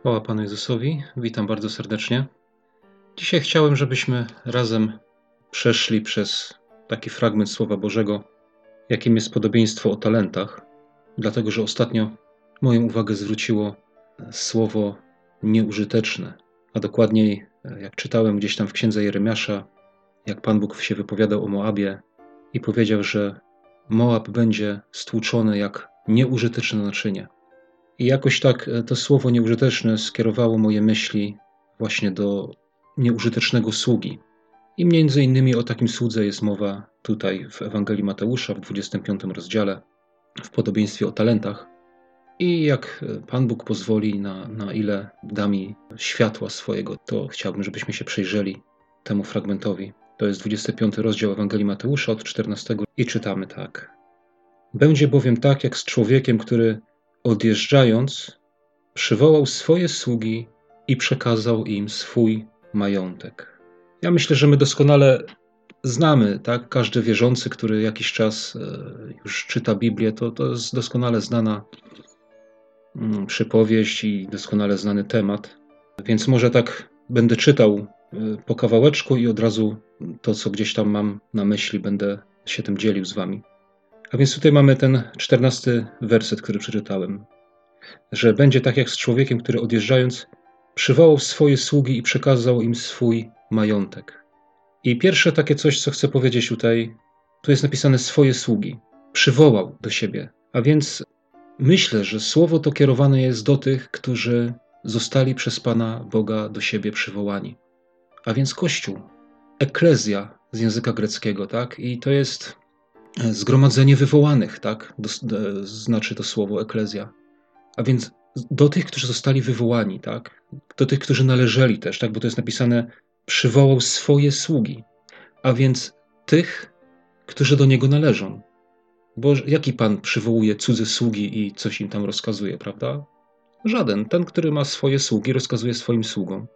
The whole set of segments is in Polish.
Chwała Panu Jezusowi, witam bardzo serdecznie. Dzisiaj chciałem, żebyśmy razem przeszli przez taki fragment Słowa Bożego, jakim jest podobieństwo o talentach, dlatego że ostatnio moją uwagę zwróciło słowo nieużyteczne, a dokładniej, jak czytałem gdzieś tam w księdze Jeremiasza, jak Pan Bóg się wypowiadał o Moabie i powiedział, że Moab będzie stłuczony jak nieużyteczne naczynie. I jakoś tak e, to słowo nieużyteczne skierowało moje myśli właśnie do nieużytecznego sługi. I między innymi o takim słudze jest mowa tutaj w Ewangelii Mateusza w 25 rozdziale, w podobieństwie o talentach. I jak e, Pan Bóg pozwoli, na, na ile da mi światła swojego, to chciałbym, żebyśmy się przejrzeli temu fragmentowi. To jest 25 rozdział Ewangelii Mateusza od 14 i czytamy tak. Będzie bowiem tak, jak z człowiekiem, który Odjeżdżając, przywołał swoje sługi i przekazał im swój majątek. Ja myślę, że my doskonale znamy, tak? Każdy wierzący, który jakiś czas e, już czyta Biblię, to, to jest doskonale znana mm, przypowieść i doskonale znany temat. Więc może tak będę czytał e, po kawałeczku i od razu to, co gdzieś tam mam na myśli, będę się tym dzielił z wami. A więc tutaj mamy ten czternasty werset, który przeczytałem, że będzie tak jak z człowiekiem, który odjeżdżając przywołał swoje sługi i przekazał im swój majątek. I pierwsze takie coś, co chcę powiedzieć tutaj, tu jest napisane swoje sługi. Przywołał do siebie. A więc myślę, że słowo to kierowane jest do tych, którzy zostali przez Pana Boga do siebie przywołani. A więc Kościół, eklezja z języka greckiego, tak? I to jest zgromadzenie wywołanych, tak? Do, do, znaczy to słowo eklezja. A więc do tych, którzy zostali wywołani, tak? Do tych, którzy należeli też, tak? Bo to jest napisane, przywołał swoje sługi. A więc tych, którzy do niego należą. Bo jaki pan przywołuje cudze sługi i coś im tam rozkazuje, prawda? Żaden. Ten, który ma swoje sługi, rozkazuje swoim sługom.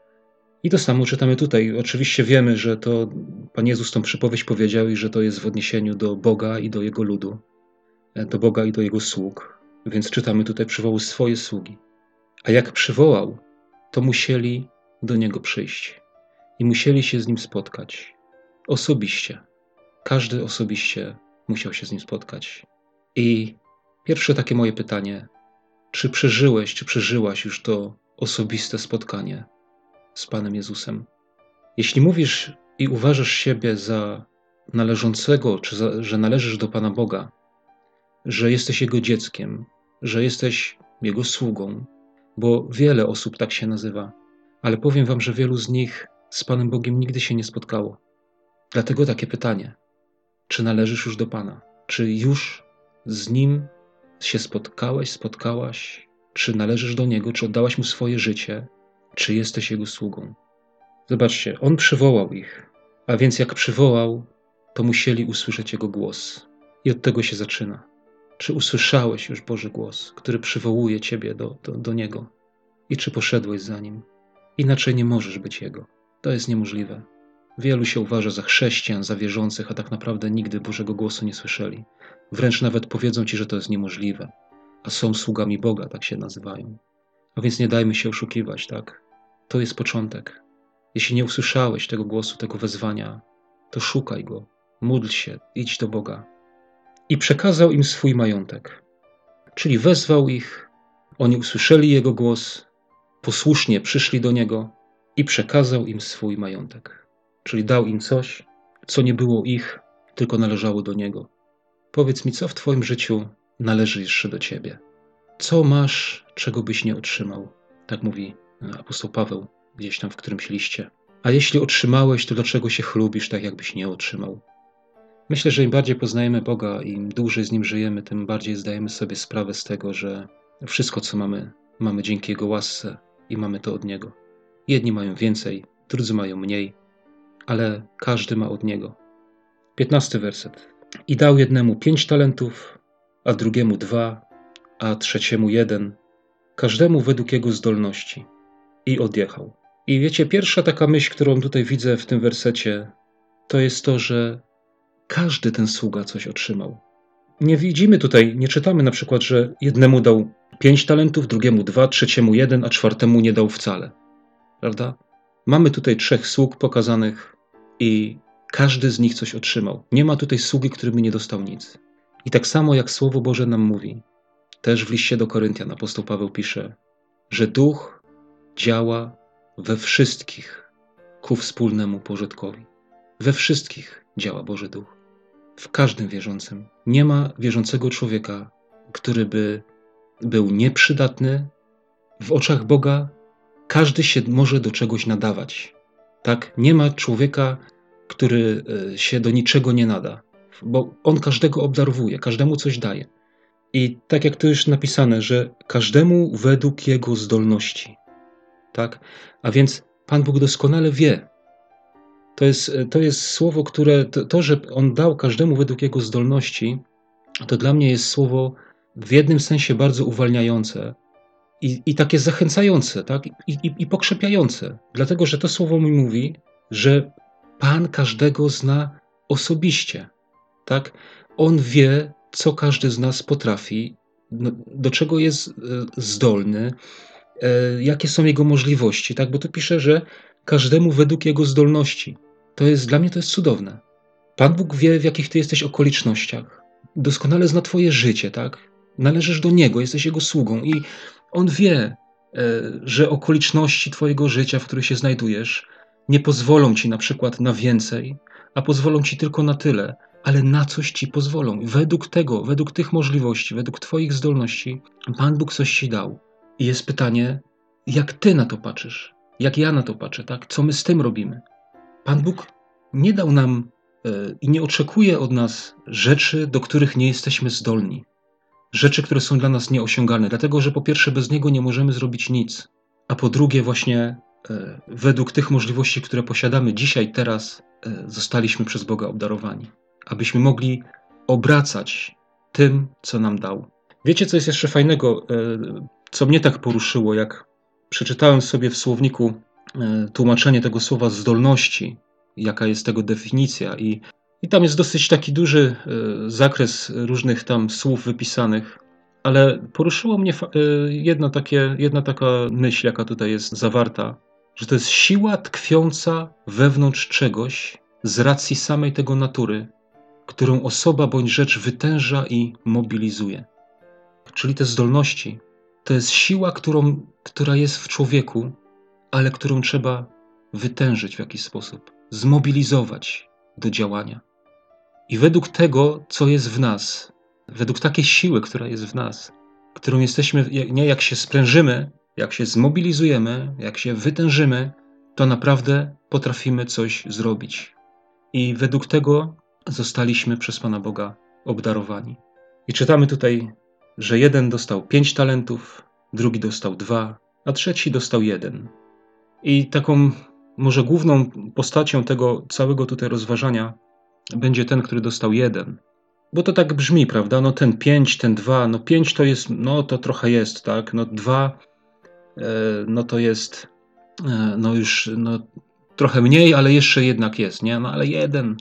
I to samo czytamy tutaj. Oczywiście wiemy, że to Pan Jezus tą przypowieść powiedział i że to jest w odniesieniu do Boga i do Jego ludu, e, do Boga i do Jego sług. Więc czytamy tutaj przywołał swoje sługi. A jak przywołał, to musieli do Niego przyjść i musieli się z Nim spotkać. Osobiście. Każdy osobiście musiał się z Nim spotkać. I pierwsze takie moje pytanie, czy przeżyłeś, czy przeżyłaś już to osobiste spotkanie z Panem Jezusem. Jeśli mówisz i uważasz siebie za należącego, czy za, że należysz do Pana Boga, że jesteś Jego dzieckiem, że jesteś Jego sługą, bo wiele osób tak się nazywa, ale powiem Wam, że wielu z nich z Panem Bogiem nigdy się nie spotkało. Dlatego takie pytanie: czy należysz już do Pana? Czy już z Nim się spotkałeś, spotkałaś? Czy należysz do Niego? Czy oddałaś Mu swoje życie? Czy jesteś Jego sługą. Zobaczcie, On przywołał ich, a więc jak przywołał, to musieli usłyszeć Jego głos. I od tego się zaczyna. Czy usłyszałeś już Boży głos, który przywołuje Ciebie do, do, do Niego? I czy poszedłeś za Nim? Inaczej nie możesz być Jego. To jest niemożliwe. Wielu się uważa za chrześcijan, za wierzących, a tak naprawdę nigdy Bożego głosu nie słyszeli. Wręcz nawet powiedzą Ci, że to jest niemożliwe. A są sługami Boga, tak się nazywają. A więc nie dajmy się oszukiwać, tak? To jest początek. Jeśli nie usłyszałeś tego głosu, tego wezwania, to szukaj go, módl się, idź do Boga. I przekazał im swój majątek. Czyli wezwał ich, oni usłyszeli jego głos, posłusznie przyszli do niego i przekazał im swój majątek. Czyli dał im coś, co nie było ich, tylko należało do niego. Powiedz mi, co w Twoim życiu należy jeszcze do Ciebie? Co masz, czego byś nie otrzymał? Tak mówi apostoł Paweł gdzieś tam w którymś liście. A jeśli otrzymałeś, to dlaczego się chlubisz tak, jakbyś nie otrzymał? Myślę, że im bardziej poznajemy Boga, im dłużej z Nim żyjemy, tym bardziej zdajemy sobie sprawę z tego, że wszystko, co mamy, mamy dzięki Jego łasce i mamy to od Niego. Jedni mają więcej, drudzy mają mniej, ale każdy ma od Niego. Piętnasty werset. I dał jednemu pięć talentów, a drugiemu dwa, a trzeciemu jeden, każdemu według jego zdolności i odjechał. I wiecie, pierwsza taka myśl, którą tutaj widzę w tym wersecie, to jest to, że każdy ten sługa coś otrzymał. Nie widzimy tutaj, nie czytamy na przykład, że jednemu dał pięć talentów, drugiemu dwa, trzeciemu jeden, a czwartemu nie dał wcale. Prawda? Mamy tutaj trzech sług pokazanych i każdy z nich coś otrzymał. Nie ma tutaj sługi, który by nie dostał nic. I tak samo jak Słowo Boże nam mówi, też w liście do Koryntian apostoł Paweł pisze, że duch działa we wszystkich ku wspólnemu pożytkowi. We wszystkich działa Boży Duch. W każdym wierzącym. Nie ma wierzącego człowieka, który by był nieprzydatny w oczach Boga. Każdy się może do czegoś nadawać. Tak? Nie ma człowieka, który e, się do niczego nie nada, bo on każdego obdarowuje, każdemu coś daje. I tak jak to już napisane, że każdemu według jego zdolności. Tak? A więc Pan Bóg doskonale wie. To jest, to jest słowo, które to, to, że On dał każdemu według jego zdolności, to dla mnie jest słowo w jednym sensie bardzo uwalniające i, i takie zachęcające, tak? I, i, i pokrzepiające. Dlatego, że to słowo mi mówi, że Pan każdego zna osobiście. Tak? On wie, co każdy z nas potrafi, no, do czego jest e, zdolny, e, jakie są jego możliwości, tak? Bo tu pisze, że każdemu według jego zdolności. To jest dla mnie to jest cudowne. Pan Bóg wie, w jakich ty jesteś okolicznościach. Doskonale zna twoje życie, tak? Należysz do niego, jesteś jego sługą i on wie, e, że okoliczności twojego życia, w których się znajdujesz, nie pozwolą ci na przykład na więcej, a pozwolą ci tylko na tyle, ale na coś ci pozwolą. Według tego, według tych możliwości, według Twoich zdolności, Pan Bóg coś ci dał. I jest pytanie, jak Ty na to patrzysz? Jak ja na to patrzę, tak? Co my z tym robimy? Pan Bóg nie dał nam yy, i nie oczekuje od nas rzeczy, do których nie jesteśmy zdolni. Rzeczy, które są dla nas nieosiągalne, dlatego że po pierwsze bez Niego nie możemy zrobić nic, a po drugie właśnie yy, według tych możliwości, które posiadamy dzisiaj, teraz, yy, zostaliśmy przez Boga obdarowani abyśmy mogli obracać tym, co nam dał. Wiecie, co jest jeszcze fajnego, e, co mnie tak poruszyło, jak przeczytałem sobie w słowniku e, tłumaczenie tego słowa zdolności, jaka jest tego definicja, i, i tam jest dosyć taki duży e, zakres różnych tam słów wypisanych. Ale poruszyło mnie jedna, takie, jedna taka myśl, jaka tutaj jest zawarta, że to jest siła tkwiąca wewnątrz czegoś z racji samej tego natury, którą osoba bądź rzecz wytęża i mobilizuje. Czyli te zdolności to jest siła, którą, która jest w człowieku, ale którą trzeba wytężyć w jakiś sposób, zmobilizować do działania. I według tego, co jest w nas, według takiej siły, która jest w nas, którą jesteśmy, nie jak się sprężymy, jak się zmobilizujemy, jak się wytężymy, to naprawdę potrafimy coś zrobić. I według tego zostaliśmy przez Pana Boga obdarowani. I czytamy tutaj, że jeden dostał pięć talentów, drugi dostał dwa, a trzeci dostał jeden. I taką może główną postacią tego całego tutaj rozważania będzie ten, który dostał jeden. Bo to tak brzmi, prawda? No ten pięć, ten dwa, no pięć to jest, no to trochę jest, tak? No dwa, e, no to jest, e, no już, no trochę mniej, ale jeszcze jednak jest, nie? No ale jeden,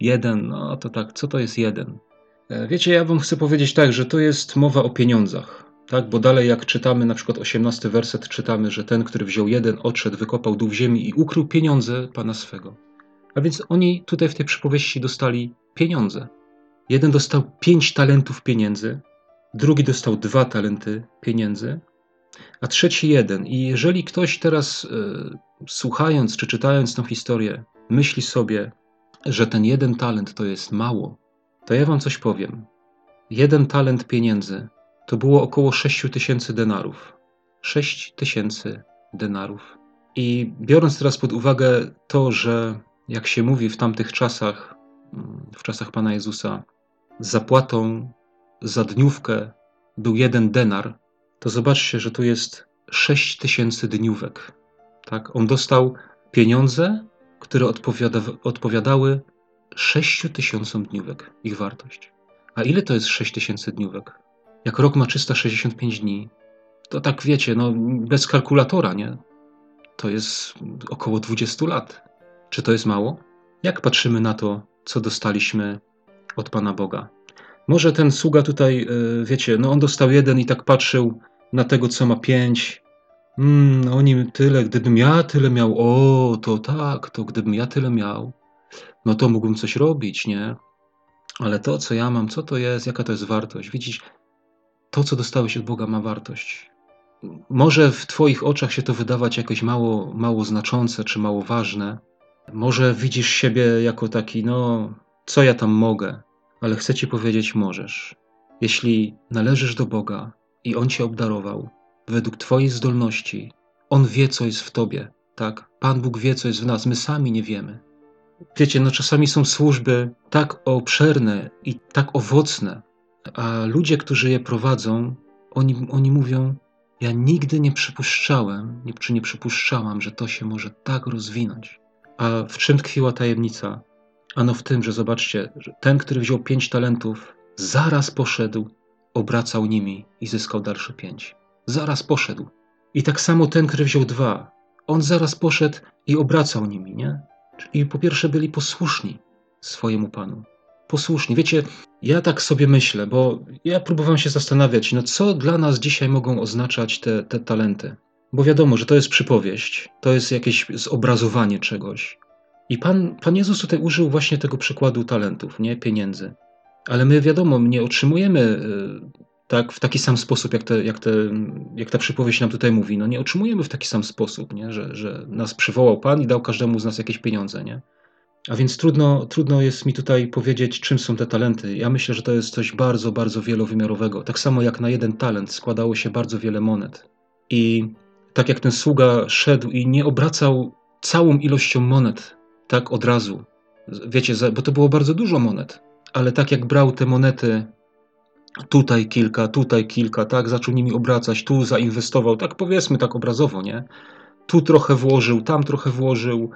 Jeden, no to tak, co to jest jeden? E, wiecie, ja wam chcę powiedzieć tak, że to jest mowa o pieniądzach. Tak, bo dalej jak czytamy na przykład 18 werset, czytamy, że ten, który wziął jeden, odszedł, wykopał dół w ziemi i ukrył pieniądze Pana swego. A więc oni tutaj w tej przypowieści dostali pieniądze. Jeden dostał pięć talentów pieniędzy, drugi dostał dwa talenty pieniędzy, a trzeci jeden. I jeżeli ktoś teraz, e, słuchając czy czytając tą historię, myśli sobie, że ten jeden talent to jest mało, to ja wam coś powiem. Jeden talent pieniędzy to było około 6 tysięcy denarów. 6 tysięcy denarów. I biorąc teraz pod uwagę to, że jak się mówi w tamtych czasach, mm, w czasach Pana Jezusa, zapłatą za dniówkę był jeden denar, to zobaczcie, że tu jest 6 tysięcy dniówek. Tak? On dostał pieniądze które odpowiada, odpowiadały 6 tysiącom dniówek, ich wartość. A ile to jest 6 tysięcy dniówek? Jak rok ma 365 dni, to tak wiecie, no bez kalkulatora, nie? To jest około 20 lat. Czy to jest mało? Jak patrzymy na to, co dostaliśmy od Pana Boga? Może ten sługa tutaj, e, wiecie, no on dostał jeden i tak patrzył, na tego, co ma pięć. Mm, oni tyle, gdybym ja tyle miał, o, to tak, to gdybym ja tyle miał, no to mógłbym coś robić, nie? Ale to, co ja mam, co to jest, jaka to jest wartość? Widzisz, to, co dostałeś od Boga, ma wartość. Może w Twoich oczach się to wydawać jakoś mało, mało znaczące czy mało ważne. Może widzisz siebie jako taki, no, co ja tam mogę, ale chcę Ci powiedzieć, możesz. Jeśli należysz do Boga i On Cię obdarował według Twojej zdolności, On wie, co jest w Tobie, tak? Pan Bóg wie, co jest w nas, my sami nie wiemy. Wiecie, no czasami są służby tak obszerne i tak owocne, a ludzie, którzy je prowadzą, oni, oni mówią, ja nigdy nie przypuszczałem, nie, czy nie przypuszczałam, że to się może tak rozwinąć. A w czym tkwiła tajemnica? Ano w tym, że zobaczcie, że ten, który wziął pięć talentów, zaraz poszedł, obracał nimi i zyskał dalsze pięć. Zaraz poszedł. I tak samo ten, który wziął dwa, on zaraz poszedł i obracał nimi, nie? Czyli po pierwsze byli posłuszni swojemu Panu. Posłuszni. Wiecie, ja tak sobie myślę, bo ja próbowałem się zastanawiać, no co dla nas dzisiaj mogą oznaczać te, te talenty. Bo wiadomo, że to jest przypowieść, to jest jakieś zobrazowanie czegoś. I Pan, Pan Jezus tutaj użył właśnie tego przykładu talentów, nie pieniędzy. Ale my wiadomo, nie otrzymujemy y, tak, w taki sam sposób, jak, te, jak, te, jak ta przypowieść nam tutaj mówi. No nie otrzymujemy w taki sam sposób, nie? Że, że nas przywołał Pan i dał każdemu z nas jakieś pieniądze. Nie? A więc trudno, trudno jest mi tutaj powiedzieć, czym są te talenty. Ja myślę, że to jest coś bardzo, bardzo wielowymiarowego. Tak samo jak na jeden talent składało się bardzo wiele monet. I tak jak ten sługa szedł i nie obracał całą ilością monet tak od razu. Wiecie, bo to było bardzo dużo monet, ale tak jak brał te monety tutaj kilka, tutaj kilka, tak, zaczął nimi obracać, tu zainwestował, tak powiedzmy tak obrazowo, nie? Tu trochę włożył, tam trochę włożył,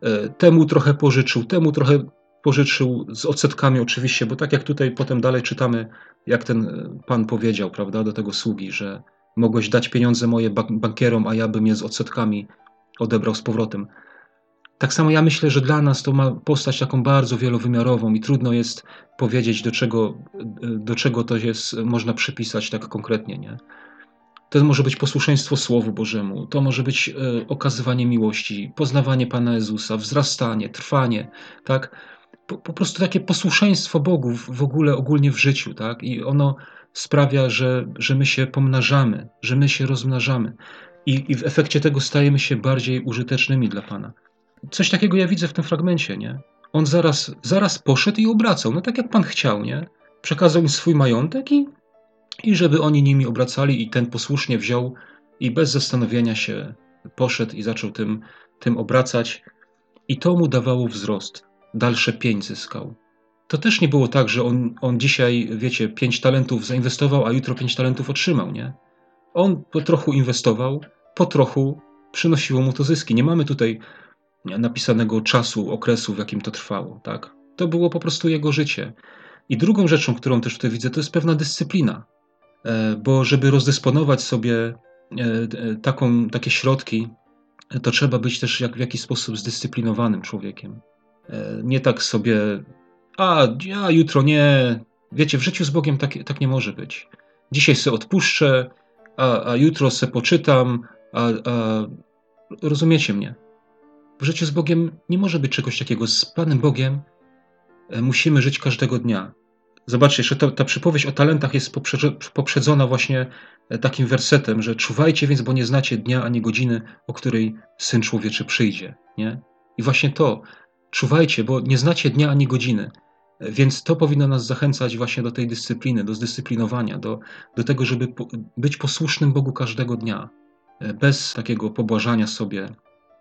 e, temu trochę pożyczył, temu trochę pożyczył z odsetkami oczywiście, bo tak jak tutaj potem dalej czytamy, jak ten e, pan powiedział, prawda, do tego sługi, że mogłeś dać pieniądze moje bankierom, a ja bym je z odsetkami odebrał z powrotem. Tak samo ja myślę, że dla nas to ma postać taką bardzo wielowymiarową i trudno jest powiedzieć, do czego, do czego to jest, można przypisać tak konkretnie. Nie? To może być posłuszeństwo Słowu Bożemu, to może być e, okazywanie miłości, poznawanie Pana Jezusa, wzrastanie, trwanie, tak? Po, po, prostu takie posłuszeństwo Bogu w, ogóle, ogólnie w życiu, tak? I ono sprawia, że, że my się pomnażamy, że my się rozmnażamy. I, I w efekcie tego stajemy się bardziej użytecznymi dla Pana. Coś takiego ja widzę w tym fragmencie, nie? On zaraz, zaraz poszedł i obracał, no tak jak Pan chciał, nie? Przekazał im swój majątek i, i żeby oni nimi obracali i ten posłusznie wziął i bez zastanowienia się poszedł i zaczął tym, tym obracać i to mu dawało wzrost. Dalsze pięć zyskał. To też nie było tak, że on, on dzisiaj, wiecie, pięć talentów zainwestował, a jutro pięć talentów otrzymał, nie? On po trochu inwestował, po trochu przynosiło mu to zyski. Nie mamy tutaj napisanego czasu, okresu, w jakim to trwało. Tak? To było po prostu jego życie. I drugą rzeczą, którą też tutaj widzę, to jest pewna dyscyplina. E, bo żeby rozdysponować sobie e, e, taką, takie środki, to trzeba być też jak, w jakiś sposób zdyscyplinowanym człowiekiem. Nie tak sobie, a ja jutro nie. Wiecie, w życiu z Bogiem tak, tak nie może być. Dzisiaj se odpuszczę, a, a jutro se poczytam, a, a rozumiecie mnie. W życiu z Bogiem nie może być czegoś takiego. Z Panem Bogiem e, musimy żyć każdego dnia. Zobaczcie, że ta, ta przypowieść o talentach jest poprzedzona właśnie e, takim wersetem, że czuwajcie więc, bo nie znacie dnia ani godziny, o której Syn Człowieczy przyjdzie. Nie? I właśnie to, czuwajcie, bo nie znacie dnia ani godziny. E, więc to powinno nas zachęcać właśnie do tej dyscypliny, do zdyscyplinowania, do, do tego, żeby być posłusznym Bogu każdego dnia, bez takiego pobłażania sobie,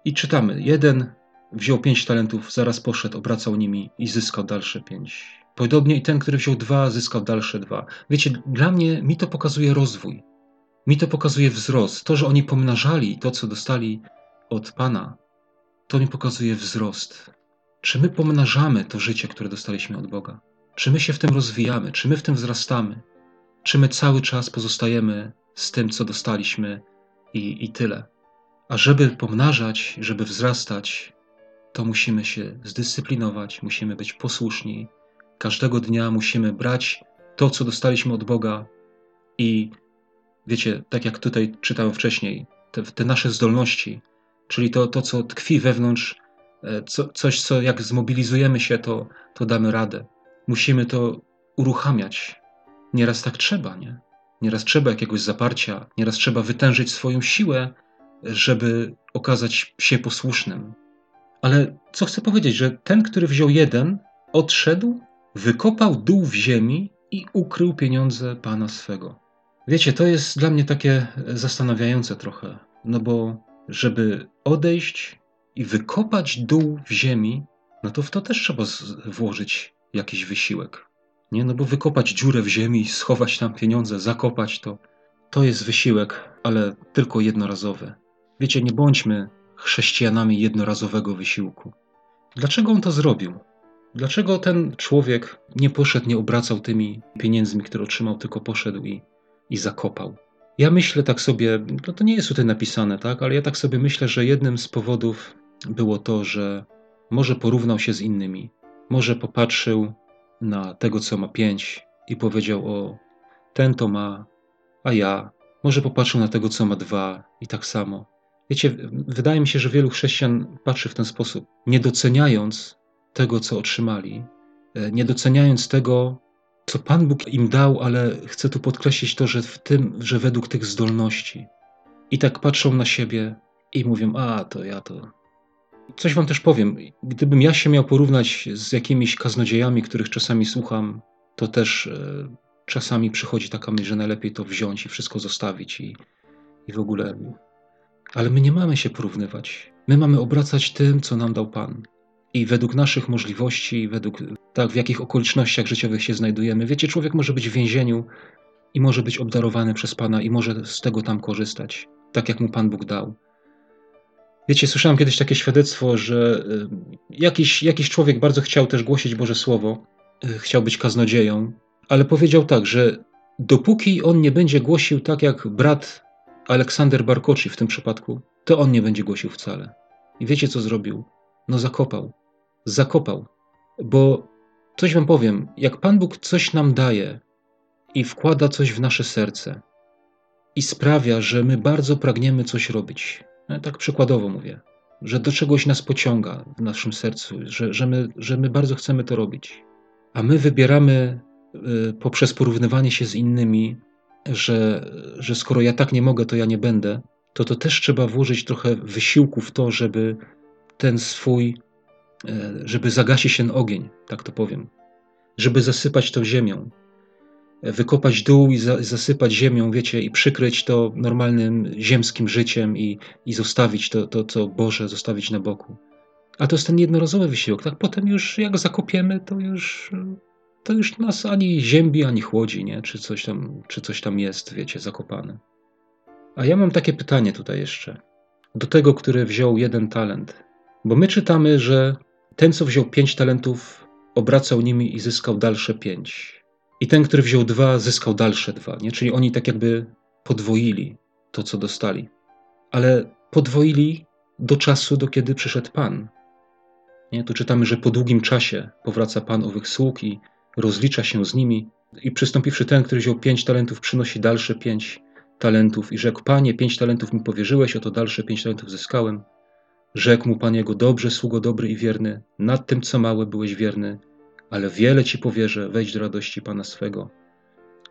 i czytamy: Jeden wziął pięć talentów, zaraz poszedł, obracał nimi i zyskał dalsze pięć. Podobnie i ten, który wziął dwa, zyskał dalsze dwa. Wiecie, dla mnie mi to pokazuje rozwój. Mi to pokazuje wzrost. To, że oni pomnażali to, co dostali od Pana, to mi pokazuje wzrost. Czy my pomnażamy to życie, które dostaliśmy od Boga? Czy my się w tym rozwijamy? Czy my w tym wzrastamy? Czy my cały czas pozostajemy z tym, co dostaliśmy i, i tyle? A żeby pomnażać, żeby wzrastać, to musimy się zdyscyplinować, musimy być posłuszni. Każdego dnia musimy brać to, co dostaliśmy od Boga i wiecie, tak jak tutaj czytałem wcześniej, te, te nasze zdolności, czyli to, to, co tkwi wewnątrz, e, co, coś, co jak zmobilizujemy się, to, to damy radę. Musimy to uruchamiać. Nieraz tak trzeba, nie? Nieraz trzeba jakiegoś zaparcia, nieraz trzeba wytężyć swoją siłę, żeby okazać się posłusznym. Ale co chcę powiedzieć, że ten, który wziął jeden, odszedł, wykopał dół w ziemi i ukrył pieniądze pana swego. Wiecie, to jest dla mnie takie zastanawiające trochę, no bo żeby odejść i wykopać dół w ziemi, no to w to też trzeba włożyć jakiś wysiłek. Nie, no bo wykopać dziurę w ziemi, schować tam pieniądze, zakopać to, to jest wysiłek, ale tylko jednorazowy. Wiecie, nie bądźmy chrześcijanami jednorazowego wysiłku. Dlaczego on to zrobił? Dlaczego ten człowiek nie poszedł, nie obracał tymi pieniędzmi, które otrzymał, tylko poszedł i, i zakopał? Ja myślę tak sobie, no to nie jest tutaj napisane, tak, ale ja tak sobie myślę, że jednym z powodów było to, że może porównał się z innymi, może popatrzył na tego, co ma pięć i powiedział: O, ten to ma, a ja. Może popatrzył na tego, co ma dwa i tak samo. Wiecie, wydaje mi się, że wielu chrześcijan patrzy w ten sposób, nie doceniając tego, co otrzymali, e, nie doceniając tego, co Pan Bóg im dał, ale chcę tu podkreślić to, że w tym, że według tych zdolności. I tak patrzą na siebie i mówią: A, to ja to. Coś wam też powiem. Gdybym ja się miał porównać z jakimiś kaznodziejami, których czasami słucham, to też e, czasami przychodzi taka myśl, że najlepiej to wziąć i wszystko zostawić i, i w ogóle ale my nie mamy się porównywać. My mamy obracać tym, co nam dał Pan. I według naszych możliwości, według tak, w jakich okolicznościach życiowych się znajdujemy. Wiecie, człowiek może być w więzieniu i może być obdarowany przez Pana i może z tego tam korzystać, tak jak mu Pan Bóg dał. Wiecie, słyszałem kiedyś takie świadectwo, że y, jakiś, jakiś człowiek bardzo chciał też głosić Boże Słowo, y, chciał być kaznodzieją, ale powiedział tak, że dopóki on nie będzie głosił tak jak brat Aleksander Barkoczi w tym przypadku, to on nie będzie głosił wcale. I wiecie, co zrobił? No zakopał. Zakopał. Bo coś wam powiem, jak Pan Bóg coś nam daje i wkłada coś w nasze serce i sprawia, że my bardzo pragniemy coś robić, no, tak przykładowo mówię, że do czegoś nas pociąga w naszym sercu, że, że, my, że my bardzo chcemy to robić, a my wybieramy y, poprzez porównywanie się z innymi że, że skoro ja tak nie mogę, to ja nie będę, to to też trzeba włożyć trochę wysiłku w to, żeby ten swój, e, żeby zagasić ten ogień, tak to powiem, żeby zasypać to ziemią, e, wykopać dół i zasypać ziemią, wiecie, i przykryć to normalnym ziemskim życiem i, i zostawić to, to, co Boże, zostawić na boku. A to jest ten jednorazowy wysiłek, tak? Potem już jak zakopiemy, to już to już nas ani ziębi, ani chłodzi, nie? Czy coś tam, czy coś tam jest, wiecie, zakopane. A ja mam takie pytanie tutaj jeszcze. Do tego, który wziął jeden talent. Bo my czytamy, że ten, co wziął pięć talentów, obracał nimi i zyskał dalsze pięć. I ten, który wziął dwa, zyskał dalsze dwa. Nie? Czyli oni tak jakby podwoili to, co dostali. Ale podwoili do czasu, do kiedy przyszedł Pan. Nie? Tu czytamy, że po długim czasie powraca Pan owych sług i rozlicza się z nimi i przystąpiwszy ten, który wziął pięć talentów, przynosi dalsze pięć talentów i rzekł, Panie, pięć talentów mi powierzyłeś, oto dalsze pięć talentów zyskałem. Rzekł mu Pan jego, dobrze, sługo dobry i wierny, nad tym, co małe byłeś wierny, ale wiele Ci powierzę, wejdź do radości Pana swego.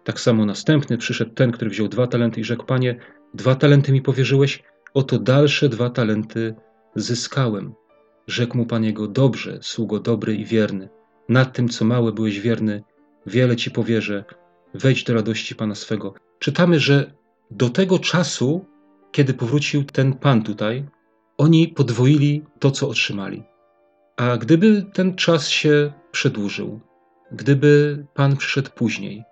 Tak samo następny przyszedł ten, który wziął dwa talenty i rzekł, Panie, dwa talenty mi powierzyłeś, oto dalsze dwa talenty zyskałem. Rzekł mu Pan jego, dobrze, sługo dobry i wierny, nad tym, co małe byłeś wierny, wiele ci powierzę. Wejdź do radości Pana swego. Czytamy, że do tego czasu, kiedy powrócił ten Pan tutaj, oni podwoili to, co otrzymali. A gdyby ten czas się przedłużył, gdyby Pan przyszedł później,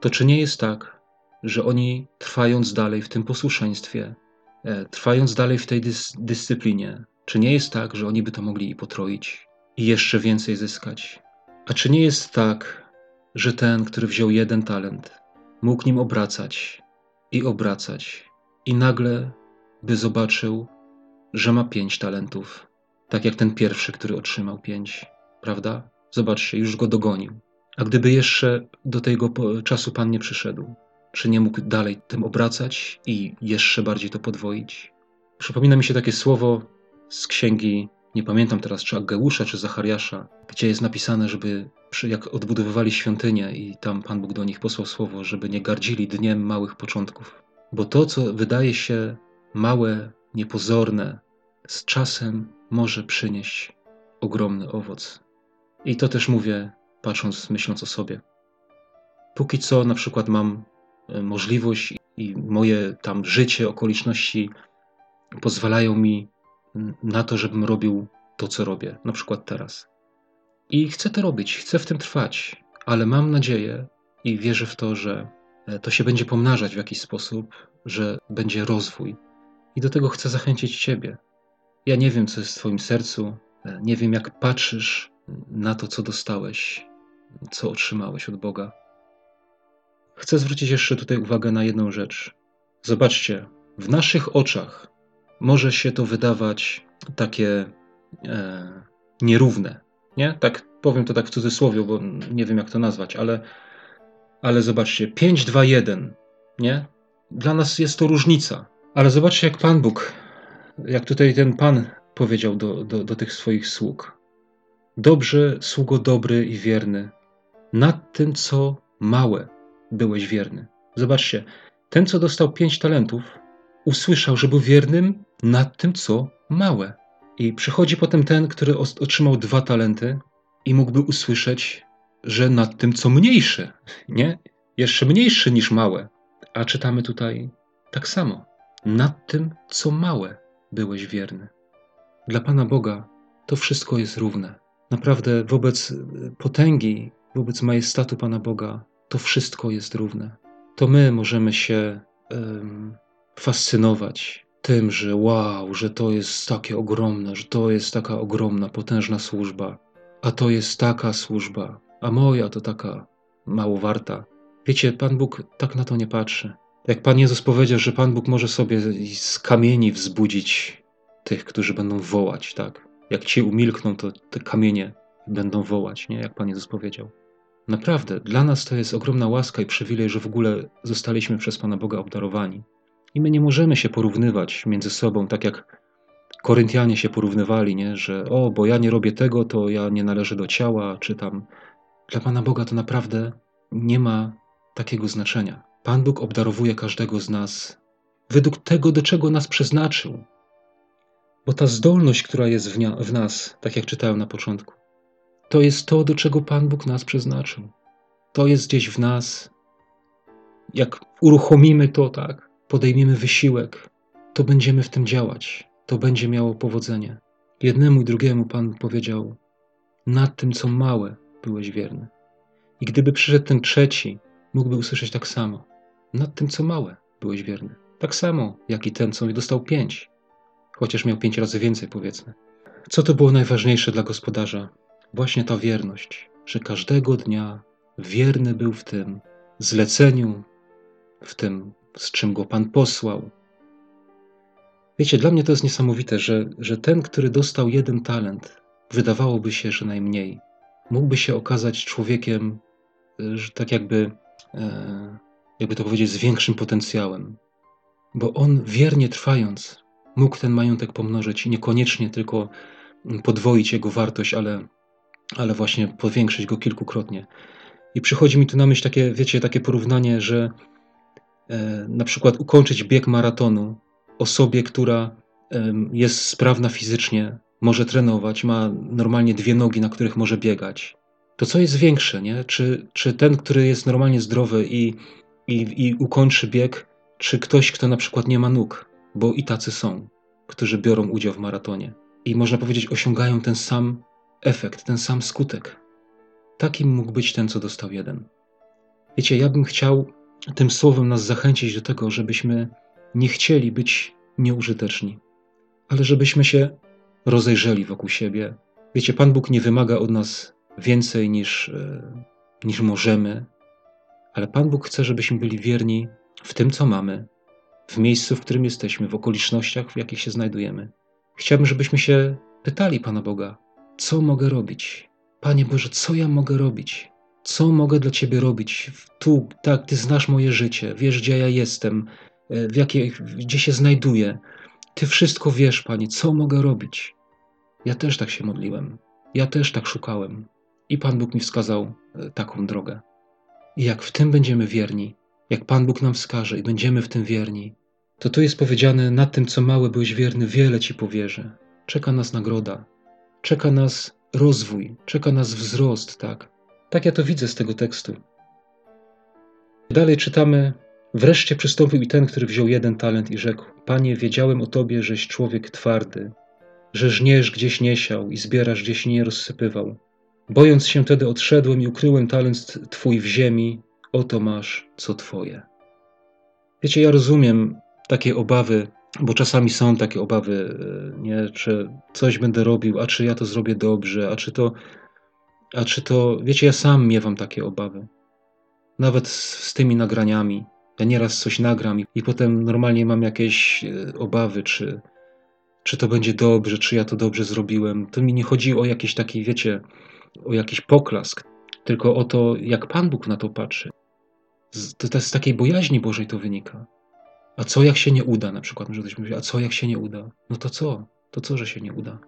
to czy nie jest tak, że oni trwając dalej w tym posłuszeństwie, e, trwając dalej w tej dys dyscyplinie, czy nie jest tak, że oni by to mogli i potroić i jeszcze więcej zyskać? A czy nie jest tak, że ten, który wziął jeden talent, mógł nim obracać i obracać, i nagle by zobaczył, że ma pięć talentów, tak jak ten pierwszy, który otrzymał pięć, prawda? Zobaczcie, już go dogonił. A gdyby jeszcze do tego czasu Pan nie przyszedł, czy nie mógł dalej tym obracać i jeszcze bardziej to podwoić? Przypomina mi się takie słowo z księgi, nie pamiętam teraz, czy Ageusza, czy Zachariasza, gdzie jest napisane, żeby jak odbudowywali świątynię i tam Pan Bóg do nich posłał słowo, żeby nie gardzili dniem małych początków. Bo to, co wydaje się małe, niepozorne, z czasem może przynieść ogromny owoc. I to też mówię, patrząc, myśląc o sobie. Póki co na przykład mam e, możliwość i moje tam życie, okoliczności pozwalają mi na to, żebym robił to, co robię, na przykład teraz. I chcę to robić, chcę w tym trwać, ale mam nadzieję i wierzę w to, że e, to się będzie pomnażać w jakiś sposób, że będzie rozwój. I do tego chcę zachęcić Ciebie. Ja nie wiem, co jest w Twoim sercu, e, nie wiem, jak patrzysz na to, co dostałeś, co otrzymałeś od Boga. Chcę zwrócić jeszcze tutaj uwagę na jedną rzecz. Zobaczcie, w naszych oczach może się to wydawać takie e, nierówne. Nie? Tak powiem to tak w cudzysłowie, bo nie wiem jak to nazwać, ale, ale zobaczcie, 5, 2, 1, nie? Dla nas jest to różnica. Ale zobaczcie, jak Pan Bóg, jak tutaj ten Pan powiedział do, do, do tych swoich sług. Dobrze, sługo dobry i wierny, nad tym, co małe byłeś wierny. Zobaczcie, ten, co dostał pięć talentów, usłyszał, że był wiernym nad tym, co małe. I przychodzi potem ten, który otrzymał dwa talenty i mógłby usłyszeć, że nad tym, co mniejsze, nie? Jeszcze mniejsze niż małe. A czytamy tutaj tak samo. Nad tym, co małe, byłeś wierny. Dla Pana Boga to wszystko jest równe. Naprawdę, wobec potęgi, wobec majestatu Pana Boga, to wszystko jest równe. To my możemy się um, fascynować tym, że wow, że to jest takie ogromne, że to jest taka ogromna, potężna służba, a to jest taka służba, a moja to taka mało warta. Wiecie, Pan Bóg tak na to nie patrzy. Jak Pan Jezus powiedział, że Pan Bóg może sobie z kamieni wzbudzić tych, którzy będą wołać, tak? Jak ci umilkną, to te kamienie będą wołać, nie? Jak Pan Jezus powiedział. Naprawdę, dla nas to jest ogromna łaska i przywilej, że w ogóle zostaliśmy przez Pana Boga obdarowani. I my nie możemy się porównywać między sobą, tak jak Koryntianie się porównywali, nie? że o, bo ja nie robię tego, to ja nie należę do ciała, czy tam. Dla Pana Boga to naprawdę nie ma takiego znaczenia. Pan Bóg obdarowuje każdego z nas według tego, do czego nas przeznaczył. Bo ta zdolność, która jest w, w nas, tak jak czytałem na początku, to jest to, do czego Pan Bóg nas przeznaczył. To jest gdzieś w nas. Jak uruchomimy to, tak, podejmiemy wysiłek, to będziemy w tym działać. To będzie miało powodzenie. Jednemu i drugiemu Pan powiedział: Nad tym, co małe, byłeś wierny. I gdyby przyszedł ten trzeci, mógłby usłyszeć tak samo: Nad tym, co małe, byłeś wierny. Tak samo, jak i ten, co mi dostał pięć, chociaż miał pięć razy więcej, powiedzmy. Co to było najważniejsze dla gospodarza? Właśnie ta wierność, że każdego dnia wierny był w tym zleceniu, w tym, z czym go Pan posłał. Wiecie, dla mnie to jest niesamowite, że, że ten, który dostał jeden talent, wydawałoby się, że najmniej, mógłby się okazać człowiekiem, że tak jakby, e, jakby to powiedzieć, z większym potencjałem. Bo on wiernie trwając, mógł ten majątek pomnożyć i niekoniecznie tylko podwoić jego wartość, ale, ale właśnie powiększyć go kilkukrotnie. I przychodzi mi tu na myśl takie, wiecie, takie porównanie, że e, na przykład ukończyć bieg maratonu osobie, która e, jest sprawna fizycznie, może trenować, ma normalnie dwie nogi, na których może biegać. To co jest większe, nie? Czy, czy ten, który jest normalnie zdrowy i, i, i ukończy bieg, czy ktoś, kto na przykład nie ma nóg, bo i tacy są, którzy biorą udział w maratonie i można powiedzieć, osiągają ten sam efekt, ten sam skutek. Takim mógł być ten, co dostał jeden. Wiecie, ja bym chciał tym słowem nas zachęcić do tego, żebyśmy nie chcieli być nieużyteczni, ale żebyśmy się rozejrzeli wokół siebie. Wiecie, Pan Bóg nie wymaga od nas więcej niż, e, niż możemy, ale Pan Bóg chce, żebyśmy byli wierni w tym, co mamy, w miejscu, w którym jesteśmy, w okolicznościach, w jakich się znajdujemy. Chciałbym, żebyśmy się pytali Pana Boga, co mogę robić? Panie Boże, co ja mogę robić, Co mogę dla Ciebie robić? Tu, tak, Ty znasz moje życie, wiesz, gdzie ja jestem, e, w jakiej, gdzie się znajduję. Ty wszystko wiesz, Panie, co mogę robić? Ja też tak się modliłem. Ja też tak szukałem. I Pan Bóg mi wskazał e, taką drogę. I jak w tym będziemy wierni, jak Pan Bóg nam wskaże i będziemy w tym wierni, to tu jest powiedziane: Na tym, co małe byłeś wierny, wiele ci powierzę. Czeka nas nagroda, czeka nas rozwój, czeka nas wzrost, tak? Tak ja to widzę z tego tekstu. Dalej czytamy: Wreszcie przystąpił i ten, który wziął jeden talent i rzekł: Panie, wiedziałem o tobie, żeś człowiek twardy, że żniesz gdzieś nie siał i zbierasz gdzieś nie rozsypywał. Bojąc się tedy odszedłem i ukryłem talent twój w ziemi, oto masz co twoje. Wiecie, ja rozumiem takie obawy, bo czasami są takie obawy, nie, czy coś będę robił, a czy ja to zrobię dobrze, a czy to, a czy to, wiecie, ja sam miewam takie obawy. Nawet z, z tymi nagraniami. Ja nieraz coś nagram i, i potem normalnie mam jakieś e, obawy, czy, czy to będzie dobrze, czy ja to dobrze zrobiłem. To mi nie chodzi o jakiś taki, wiecie, o jakiś poklask, tylko o to, jak Pan Bóg na to patrzy. To, to z takiej bojaźni Bożej to wynika. A co jak się nie uda? Na przykład, że ktoś mówi, a co jak się nie uda? No to co? To co, że się nie uda?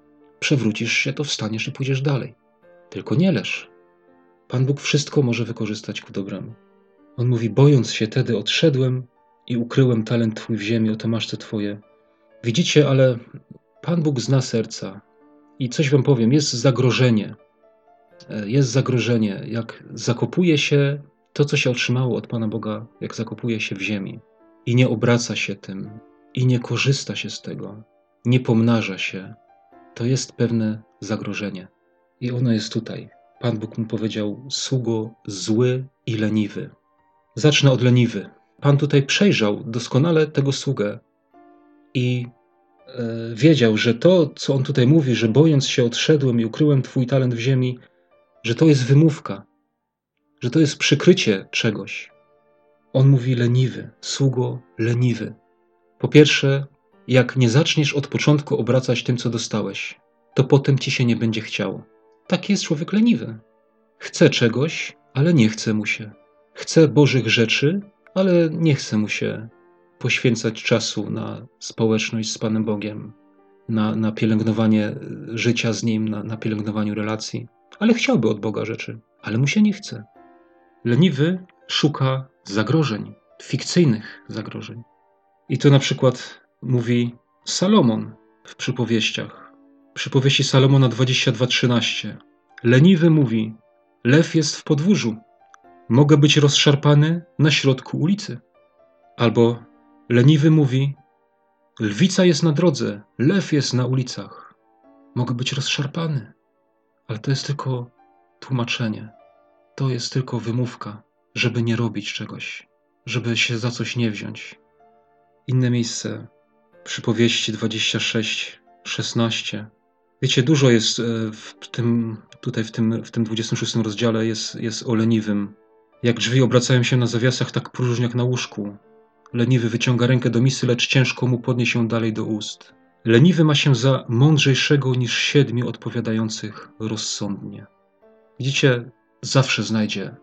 Przewrócisz się, to wstaniesz i pójdziesz dalej. Tylko nie leż. Pan Bóg wszystko może wykorzystać ku dobremu. On mówi, bojąc się tedy odszedłem i ukryłem talent Twój w ziemi, oto masz to Twoje. Widzicie, ale Pan Bóg zna serca. I coś Wam powiem, jest zagrożenie. E, jest zagrożenie, jak zakopuje się to, co się otrzymało od Pana Boga, jak zakopuje się w ziemi i nie obraca się tym, i nie korzysta się z tego, nie pomnaża się, to jest pewne zagrożenie. I ono jest tutaj. Pan Bóg mu powiedział: Sługo zły i leniwy. Zacznę od leniwy. Pan tutaj przejrzał doskonale tego sługę i e, wiedział, że to, co on tutaj mówi, że bojąc się odszedłem i ukryłem Twój talent w ziemi, że to jest wymówka, że to jest przykrycie czegoś. On mówi leniwy, sługo leniwy. Po pierwsze, jak nie zaczniesz od początku obracać tym, co dostałeś, to potem ci się nie będzie chciało. Taki jest człowiek leniwy. Chce czegoś, ale nie chce mu się. Chce Bożych rzeczy, ale nie chce mu się poświęcać czasu na społeczność z Panem Bogiem, na, na pielęgnowanie życia z Nim, na, na pielęgnowaniu relacji. Ale chciałby od Boga rzeczy, ale mu się nie chce. Leniwy szuka zagrożeń, fikcyjnych zagrożeń. I to na przykład mówi Salomon w przypowieściach. Przypowieści Salomona 22:13. Leniwy mówi: Lew jest w podwórzu. Mogę być rozszarpany na środku ulicy. Albo leniwy mówi: Lwica jest na drodze, lew jest na ulicach. Mogę być rozszarpany. Ale to jest tylko tłumaczenie. To jest tylko wymówka żeby nie robić czegoś, żeby się za coś nie wziąć. Inne miejsce, przypowieści 26, 16. Wiecie, dużo jest e, w tym, tutaj w tym, w tym 26 rozdziale jest, jest o leniwym. Jak drzwi obracają się na zawiasach, tak próżniak na łóżku. Leniwy wyciąga rękę do misy, lecz ciężko mu podnieść ją dalej do ust. Leniwy ma się za mądrzejszego niż siedmiu odpowiadających rozsądnie. Widzicie, zawsze znajdzie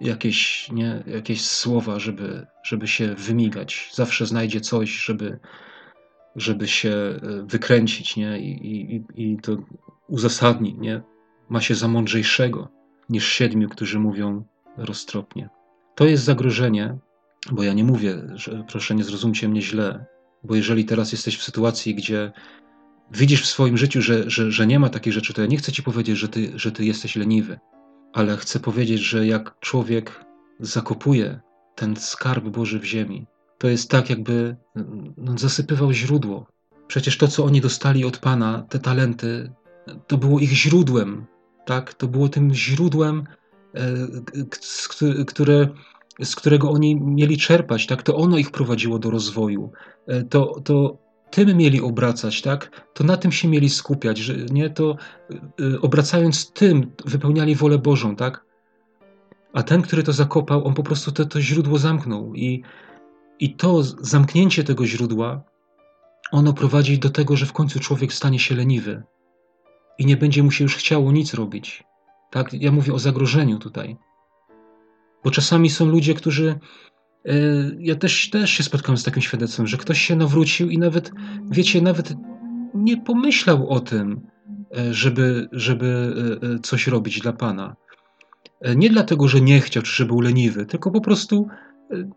jakieś, nie, jakieś słowa, żeby, żeby się wymigać. Zawsze znajdzie coś, żeby, żeby się e, wykręcić nie? I, i, i to uzasadni. Nie? Ma się za mądrzejszego niż siedmiu, którzy mówią roztropnie. To jest zagrożenie, bo ja nie mówię, że proszę nie zrozumcie mnie źle, bo jeżeli teraz jesteś w sytuacji, gdzie widzisz w swoim życiu, że, że, że nie ma takich rzeczy, to ja nie chcę ci powiedzieć, że ty, że ty jesteś leniwy ale chcę powiedzieć, że jak człowiek zakopuje ten skarb Boży w ziemi, to jest tak, jakby no, zasypywał źródło. Przecież to, co oni dostali od Pana, te talenty, to było ich źródłem, tak? To było tym źródłem, e, które, z którego oni mieli czerpać, tak? To ono ich prowadziło do rozwoju. E, to, to tym mieli obracać, tak? To na tym się mieli skupiać, że nie to y, obracając tym wypełniali wolę Bożą, tak? A ten, który to zakopał, on po prostu to, to źródło zamknął i, i to zamknięcie tego źródła, ono prowadzi do tego, że w końcu człowiek stanie się leniwy i nie będzie mu się już chciało nic robić. Tak? Ja mówię o zagrożeniu tutaj. Bo czasami są ludzie, którzy. E, ja też, też się spotkałem z takim świadectwem, że ktoś się nawrócił i nawet, wiecie, nawet nie pomyślał o tym, e, żeby, żeby e, coś robić dla Pana. Nie dlatego, że nie chciał, czy że był leniwy, tylko po prostu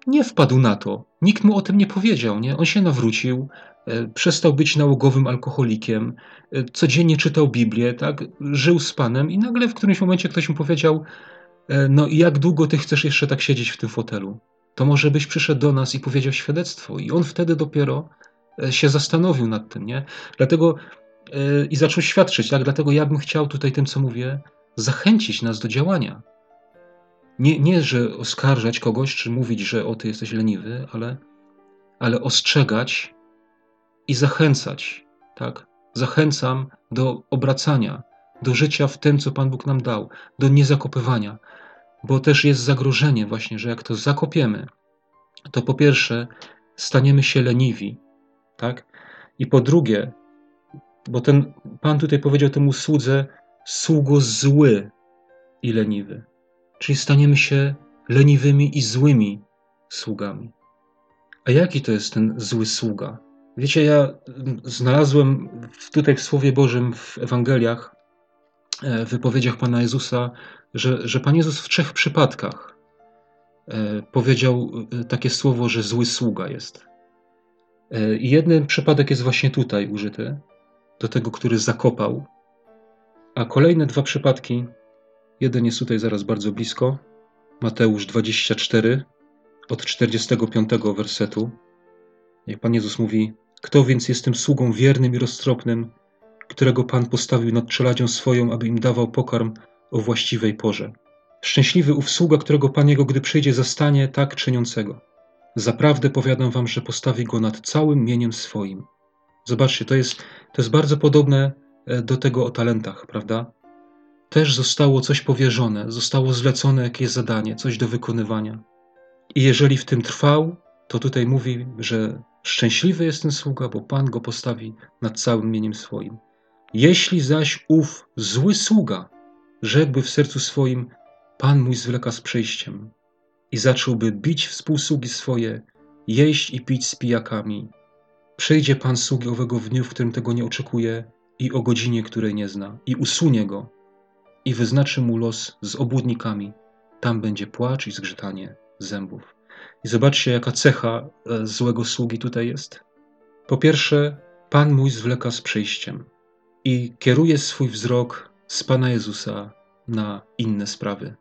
nie wpadł na to. Nikt mu o tym nie powiedział. Nie? On się nawrócił, przestał być nałogowym alkoholikiem, codziennie czytał Biblię, tak? żył z Panem i nagle w którymś momencie ktoś mu powiedział: E, no i jak długo ty chcesz jeszcze tak siedzieć w tym fotelu? To może byś przyszedł do nas i powiedział świadectwo. I on wtedy dopiero e, się zastanowił nad tym, nie? Dlatego i zaczął świadczyć, tak? Dlatego ja bym chciał tutaj tym, co mówię, zachęcić nas do działania. Nie, nie że oskarżać kogoś, czy mówić, że o, ty jesteś leniwy, ale, ale ostrzegać i zachęcać, tak? Zachęcam do obracania, do życia w tym, co Pan Bóg nam dał, do niezakopywania, bo też jest zagrożenie właśnie, że jak to zakopiemy, to po pierwsze staniemy się leniwi, tak? I po drugie, bo ten Pan tutaj powiedział temu słudze, sługo zły i leniwy. Czyli staniemy się leniwymi i złymi sługami. A jaki to jest ten zły sługa? Wiecie, ja znalazłem tutaj w Słowie Bożym, w Ewangeliach, E, w wypowiedziach Pana Jezusa, że, że Pan Jezus w trzech przypadkach e, powiedział e, takie słowo, że zły sługa jest. I jeden przypadek jest właśnie tutaj użyty, do tego, który zakopał, a kolejne dwa przypadki, jeden jest tutaj zaraz bardzo blisko, Mateusz 24, od 45 wersetu. Jak Pan Jezus mówi, kto więc jest tym sługą wiernym i roztropnym, którego Pan postawił nad czeladzią swoją, aby im dawał pokarm o właściwej porze. Szczęśliwy ów sługa, którego Pan jego, gdy przyjdzie, zastanie tak czyniącego. Zaprawdę powiadam wam, że postawi go nad całym mieniem swoim. Zobaczcie, to jest, to jest bardzo podobne e, do tego o talentach, prawda? Też zostało coś powierzone, zostało zlecone jakieś zadanie, coś do wykonywania. I jeżeli w tym trwał, to tutaj mówi, że szczęśliwy jest ten sługa, bo Pan go postawi nad całym mieniem swoim. Jeśli zaś ów zły sługa rzekłby w sercu swoim, Pan mój zwleka z przejściem i zacząłby bić współsługi swoje, jeść i pić z pijakami, przyjdzie Pan sługi owego w dniu, w którym tego nie oczekuje i o godzinie, której nie zna, i usunie go i wyznaczy mu los z obłudnikami. Tam będzie płacz i zgrzytanie zębów. I zobaczcie, jaka cecha e, złego sługi tutaj jest. Po pierwsze, Pan mój zwleka z przyjściem i kieruje swój wzrok z Pana Jezusa na inne sprawy.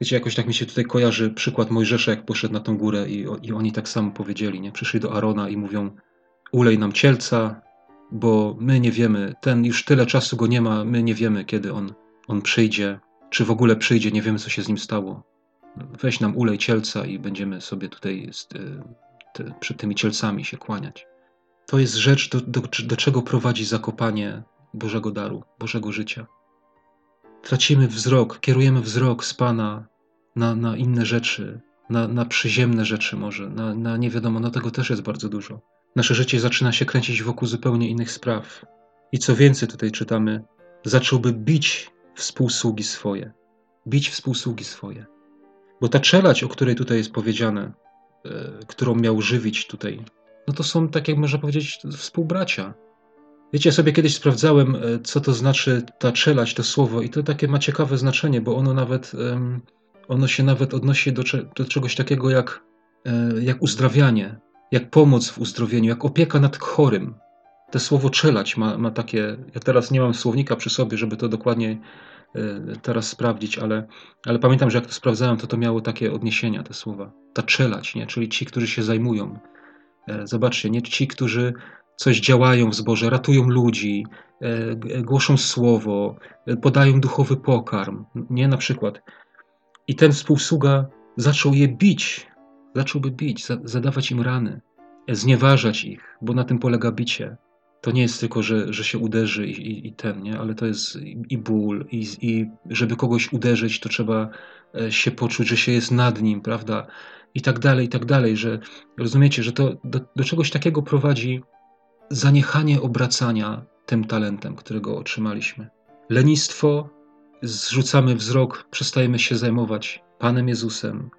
Wiecie, jakoś tak mi się tutaj kojarzy przykład Mojżesza, jak poszedł na tą górę i, i oni tak samo powiedzieli, nie? Przyszli do Arona i mówią, ulej nam cielca, bo my nie wiemy, ten już tyle czasu go nie ma, my nie wiemy, kiedy on, on przyjdzie, czy w ogóle przyjdzie, nie wiemy, co się z nim stało. Weź nam ulej cielca i będziemy sobie tutaj z, e, te, przed tymi cielcami się kłaniać. To jest rzecz, do, do, do czego prowadzi zakopanie Bożego daru, Bożego życia. Tracimy wzrok, kierujemy wzrok z Pana na, na inne rzeczy, na, na przyziemne rzeczy może, na, na nie wiadomo, no tego też jest bardzo dużo. Nasze życie zaczyna się kręcić wokół zupełnie innych spraw. I co więcej tutaj czytamy, zacząłby bić współsługi swoje. Bić współsługi swoje. Bo ta czelać, o której tutaj jest powiedziane, e, którą miał żywić tutaj, no to są, tak jak można powiedzieć, współbracia. Wiecie, ja sobie kiedyś sprawdzałem, e, co to znaczy ta czelać, to słowo, i to takie ma ciekawe znaczenie, bo ono nawet, ono się nawet odnosi do, do czegoś takiego jak, e, jak uzdrawianie, jak pomoc w uzdrowieniu, jak opieka nad chorym. To słowo czelać ma, ma takie, ja teraz nie mam słownika przy sobie, żeby to dokładnie e, teraz sprawdzić, ale, ale pamiętam, że jak to sprawdzałem, to to miało takie odniesienia, te słowa. Ta czelać, nie? czyli ci, którzy się zajmują. Zobaczcie, nie ci, którzy coś działają w zborze, ratują ludzi, e, głoszą słowo, e, podają duchowy pokarm, nie na przykład. I ten współsługa zaczął je bić, zacząłby bić, zadawać im rany, e, znieważać ich, bo na tym polega bicie. To nie jest tylko, że, że się uderzy i, i, i ten, nie? ale to jest i ból, i, i żeby kogoś uderzyć, to trzeba się poczuć, że się jest nad nim, prawda? I tak dalej, i tak dalej, że rozumiecie, że to do, do czegoś takiego prowadzi zaniechanie obracania tym talentem, którego otrzymaliśmy. Lenistwo, zrzucamy wzrok, przestajemy się zajmować Panem Jezusem,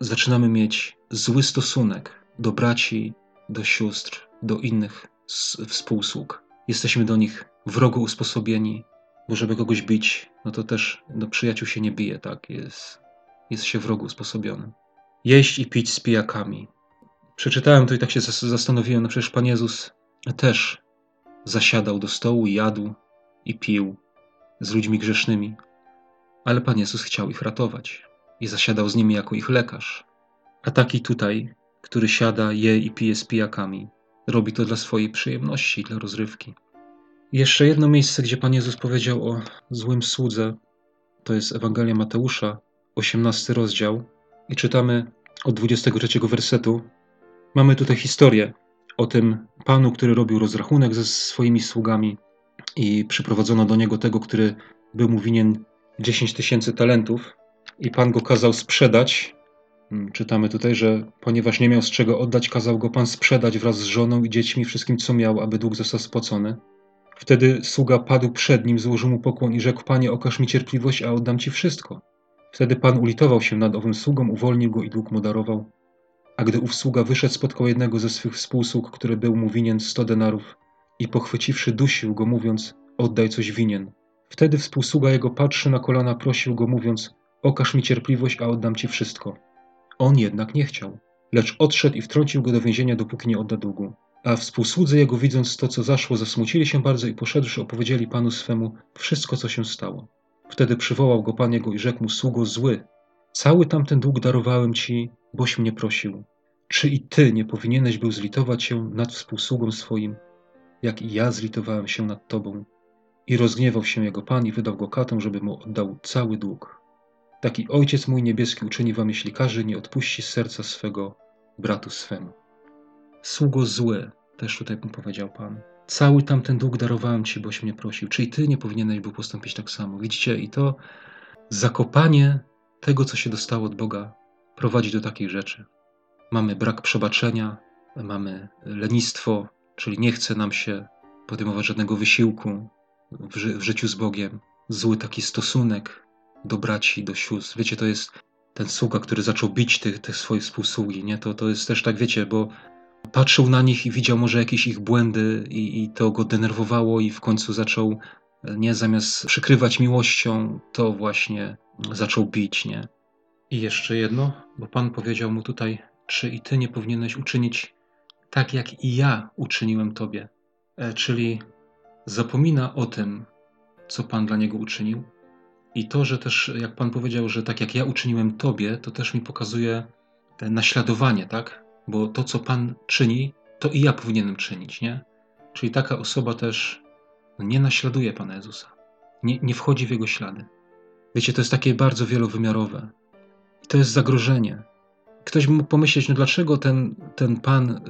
zaczynamy mieć zły stosunek do braci, do sióstr, do innych współsług. Jesteśmy do nich wrogo usposobieni, bo żeby kogoś bić, no to też do przyjaciół się nie bije, tak? Jest, jest się wrogu usposobiony. Jeść i pić z pijakami. Przeczytałem to i tak się zastanowiłem, no przecież Pan Jezus też zasiadał do stołu jadł i pił z ludźmi grzesznymi. Ale Pan Jezus chciał ich ratować i zasiadał z nimi jako ich lekarz. A taki tutaj, który siada, je i pije z pijakami, robi to dla swojej przyjemności, dla rozrywki. Jeszcze jedno miejsce, gdzie Pan Jezus powiedział o złym słudze, to jest Ewangelia Mateusza, 18 rozdział, i czytamy od 23 wersetu. Mamy tutaj historię o tym panu, który robił rozrachunek ze swoimi sługami i przyprowadzono do niego tego, który był mu winien 10 tysięcy talentów i pan go kazał sprzedać. Hmm, czytamy tutaj, że ponieważ nie miał z czego oddać, kazał go pan sprzedać wraz z żoną i dziećmi, wszystkim co miał, aby dług został spłacony. Wtedy sługa padł przed nim, złożył mu pokłon i rzekł: Panie, okaż mi cierpliwość, a oddam ci wszystko. Wtedy pan ulitował się nad owym sługą, uwolnił go i dług mu darował. A gdy ów sługa wyszedł, spotkał jednego ze swych współsług, który był mu winien sto denarów i pochwyciwszy dusił go, mówiąc, oddaj coś winien. Wtedy współsługa jego patrzy na kolana, prosił go, mówiąc, okaż mi cierpliwość, a oddam ci wszystko. On jednak nie chciał, lecz odszedł i wtrącił go do więzienia, dopóki nie odda długu. A współsłudzy jego, widząc to, co zaszło, zasmucili się bardzo i poszedłszy, opowiedzieli panu swemu wszystko, co się stało. Wtedy przywołał go pan jego i rzekł mu, sługo zły, cały tamten dług darowałem ci, boś mnie prosił. Czy i ty nie powinieneś był zlitować się nad współsługą swoim, jak i ja zlitowałem się nad tobą? I rozgniewał się jego pan i wydał go katom, żeby mu oddał cały dług. Taki ojciec mój niebieski uczyni wam, jeśli każdy nie odpuści serca swego bratu swemu. Sługo zły, też tutaj powiedział pan. Cały tamten dług darowałem ci, boś mnie prosił. Czyli ty nie powinieneś był postąpić tak samo. Widzicie, i to zakopanie tego, co się dostało od Boga, prowadzi do takich rzeczy. Mamy brak przebaczenia, mamy lenistwo, czyli nie chce nam się podejmować żadnego wysiłku w, ży w życiu z Bogiem. Zły taki stosunek do braci, do sióstr. Wiecie, to jest ten sługa, który zaczął bić tych, tych swoich współsługi, nie? To, to jest też tak, wiecie, bo patrzył na nich i widział może jakieś ich błędy i, i to go denerwowało i w końcu zaczął, nie zamiast przykrywać miłością, to właśnie zaczął bić, nie? I jeszcze jedno, bo Pan powiedział mu tutaj, czy i ty nie powinieneś uczynić tak, jak i ja uczyniłem tobie. E, czyli zapomina o tym, co Pan dla niego uczynił. I to, że też, jak Pan powiedział, że tak jak ja uczyniłem tobie, to też mi pokazuje naśladowanie, tak? Bo to, co Pan czyni, to i ja powinienem czynić, nie? Czyli taka osoba też nie naśladuje Pana Jezusa, nie, nie wchodzi w Jego ślady. Wiecie, to jest takie bardzo wielowymiarowe. I to jest zagrożenie. Ktoś by mógł pomyśleć, no dlaczego ten, ten Pan, y,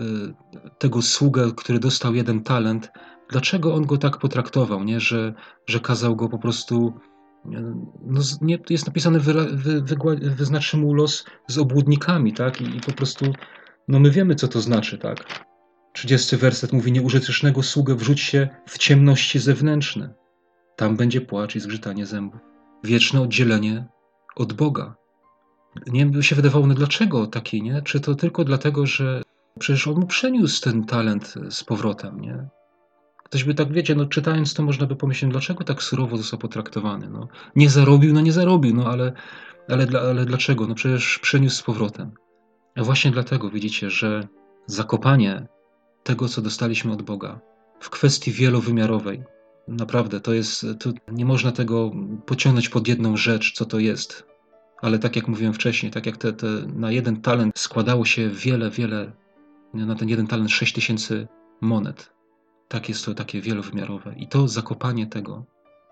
tego sługę, który dostał jeden talent, dlaczego on go tak potraktował, nie? Że, że kazał go po prostu no, nie, jest napisane, wy, wy, wy, wyznaczy mu los z obłudnikami, tak? I, I, po prostu, no my wiemy, co to znaczy, tak? 30 werset mówi, nieużytecznego sługę wrzuć się w ciemności zewnętrzne. Tam będzie płacz i zgrzytanie zębów. Wieczne oddzielenie od Boga. Nie by się wydawało, no dlaczego taki, nie? Czy to tylko dlatego, że przecież on mu przeniósł ten talent z powrotem, nie? Ktoś by tak, wiecie, no czytając to można by pomyśleć, dlaczego tak surowo został potraktowany, no. Nie zarobił, no nie zarobił, no ale, ale, ale dlaczego? No przecież przeniósł z powrotem. A właśnie dlatego widzicie, że zakopanie tego, co dostaliśmy od Boga w kwestii wielowymiarowej, naprawdę to jest, to nie można tego pociągnąć pod jedną rzecz, co to jest. Ale tak jak mówiłem wcześniej, tak jak te, te na jeden talent składało się wiele, wiele, na ten jeden talent 6 tysięcy monet, tak jest to takie wielowymiarowe. I to zakopanie tego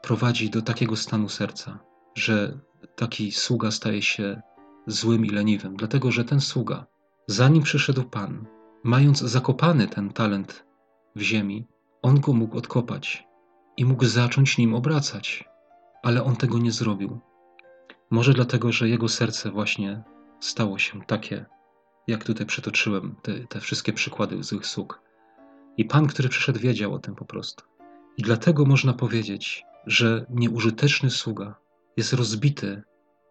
prowadzi do takiego stanu serca, że taki sługa staje się złym i leniwym, dlatego że ten sługa, zanim przyszedł Pan, mając zakopany ten talent w ziemi, on go mógł odkopać i mógł zacząć nim obracać, ale on tego nie zrobił. Może dlatego, że jego serce właśnie stało się takie, jak tutaj przytoczyłem te, te wszystkie przykłady złych sług. I Pan, który przyszedł, wiedział o tym po prostu. I dlatego można powiedzieć, że nieużyteczny sługa jest rozbity,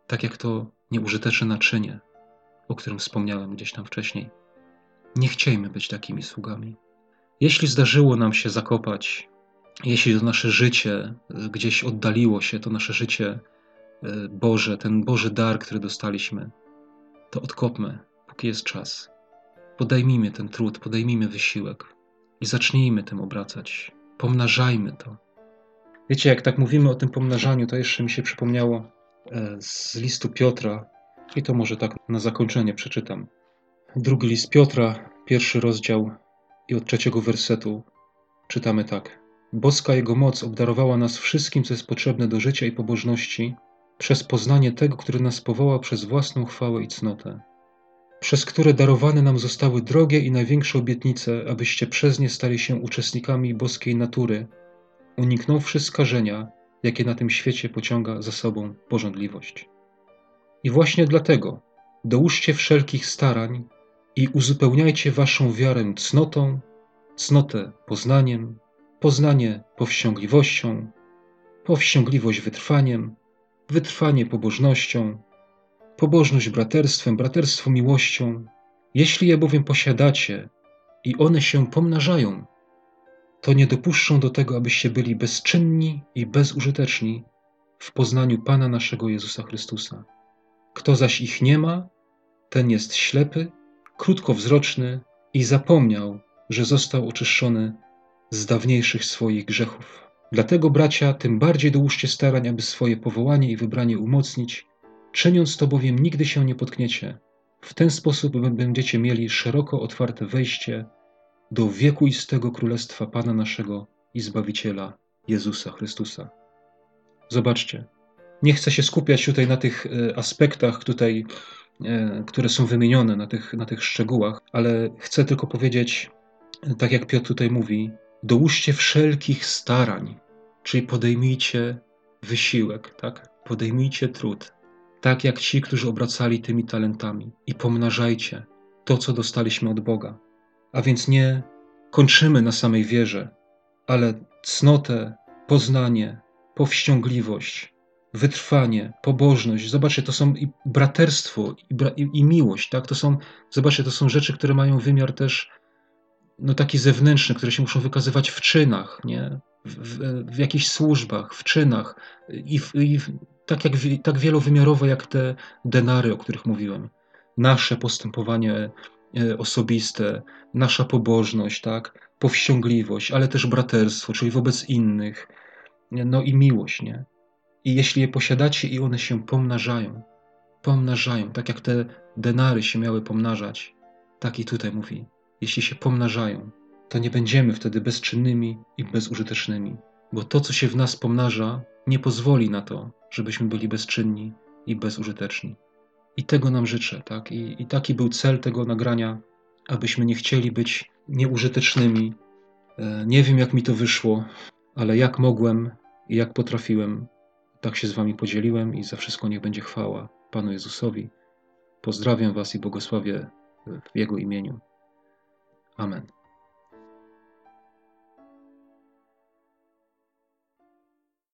tak jak to nieużyteczne naczynie. o którym wspomniałem gdzieś tam wcześniej. Nie chciejmy być takimi sługami. Jeśli zdarzyło nam się zakopać, jeśli to nasze życie gdzieś oddaliło się, to nasze życie e, Boże, ten Boży dar, który dostaliśmy, to odkopmy, póki jest czas. Podejmijmy ten trud, podejmijmy wysiłek i zacznijmy tym obracać. Pomnażajmy to. Wiecie, jak tak mówimy o tym pomnażaniu, to jeszcze mi się przypomniało e, z listu Piotra, i to może tak na zakończenie przeczytam. Drugi list Piotra, pierwszy rozdział i od trzeciego wersetu czytamy tak. Boska Jego moc obdarowała nas wszystkim, co jest potrzebne do życia i pobożności, przez poznanie tego, który nas powołał przez własną chwałę i cnotę, przez które darowane nam zostały drogie i największe obietnice, abyście przez nie stali się uczestnikami boskiej natury, uniknąwszy skażenia, jakie na tym świecie pociąga za sobą porządliwość. I właśnie dlatego dołóżcie wszelkich starań i uzupełniajcie waszą wiarę cnotą, cnotę poznaniem, poznanie powściągliwością, powściągliwość wytrwaniem, wytrwanie pobożnością, pobożność braterstwem, braterstwo miłością. Jeśli je bowiem posiadacie i one się pomnażają, to nie dopuszczą do tego, abyście byli bezczynni i bezużyteczni w poznaniu Pana naszego Jezusa Chrystusa. Kto zaś ich nie ma, ten jest ślepy, krótkowzroczny i zapomniał, że został oczyszczony z dawniejszych swoich grzechów. Dlatego, bracia, tym bardziej dołóżcie starań, aby swoje powołanie i wybranie umocnić, czyniąc to bowiem nigdy się nie potkniecie. W ten sposób będziecie mieli szeroko otwarte wejście do wiekuistego królestwa Pana naszego i Zbawiciela Jezusa Chrystusa. Zobaczcie, nie chcę się skupiać tutaj na tych e, aspektach tutaj, e, które są wymienione, na tych, na tych szczegółach, ale chcę tylko powiedzieć, tak jak Piotr tutaj mówi, dołóżcie wszelkich starań, czyli podejmijcie wysiłek, tak? Podejmijcie trud, tak jak ci, którzy obracali tymi talentami i pomnażajcie to, co dostaliśmy od Boga. A więc nie kończymy na samej wierze, ale cnotę, poznanie, powściągliwość, wytrwanie, pobożność. Zobaczcie, to są i braterstwo, i, bra i, i, miłość, tak? To są, zobaczcie, to są rzeczy, które mają wymiar też no, taki zewnętrzny, które się muszą wykazywać w czynach, nie? W, w, w jakichś służbach, w czynach i, w, i tak, jak, tak wielowymiarowe jak te denary, o których mówiłem. Nasze postępowanie e, osobiste, nasza pobożność, tak? powściągliwość, ale też braterstwo, czyli wobec innych, no i miłość, nie? I jeśli je posiadacie i one się pomnażają, pomnażają, tak jak te denary się miały pomnażać, tak i tutaj mówi, jeśli się pomnażają, to nie będziemy wtedy bezczynnymi i bezużytecznymi, bo to, co się w nas pomnaża, nie pozwoli na to, żebyśmy byli bezczynni i bezużyteczni. I tego nam życzę, tak? I, I taki był cel tego nagrania, abyśmy nie chcieli być nieużytecznymi. E, nie wiem, jak mi to wyszło, ale jak mogłem i jak potrafiłem, tak się z Wami podzieliłem i za wszystko niech będzie chwała Panu Jezusowi. Pozdrawiam Was i błogosławię w Jego imieniu. Amen.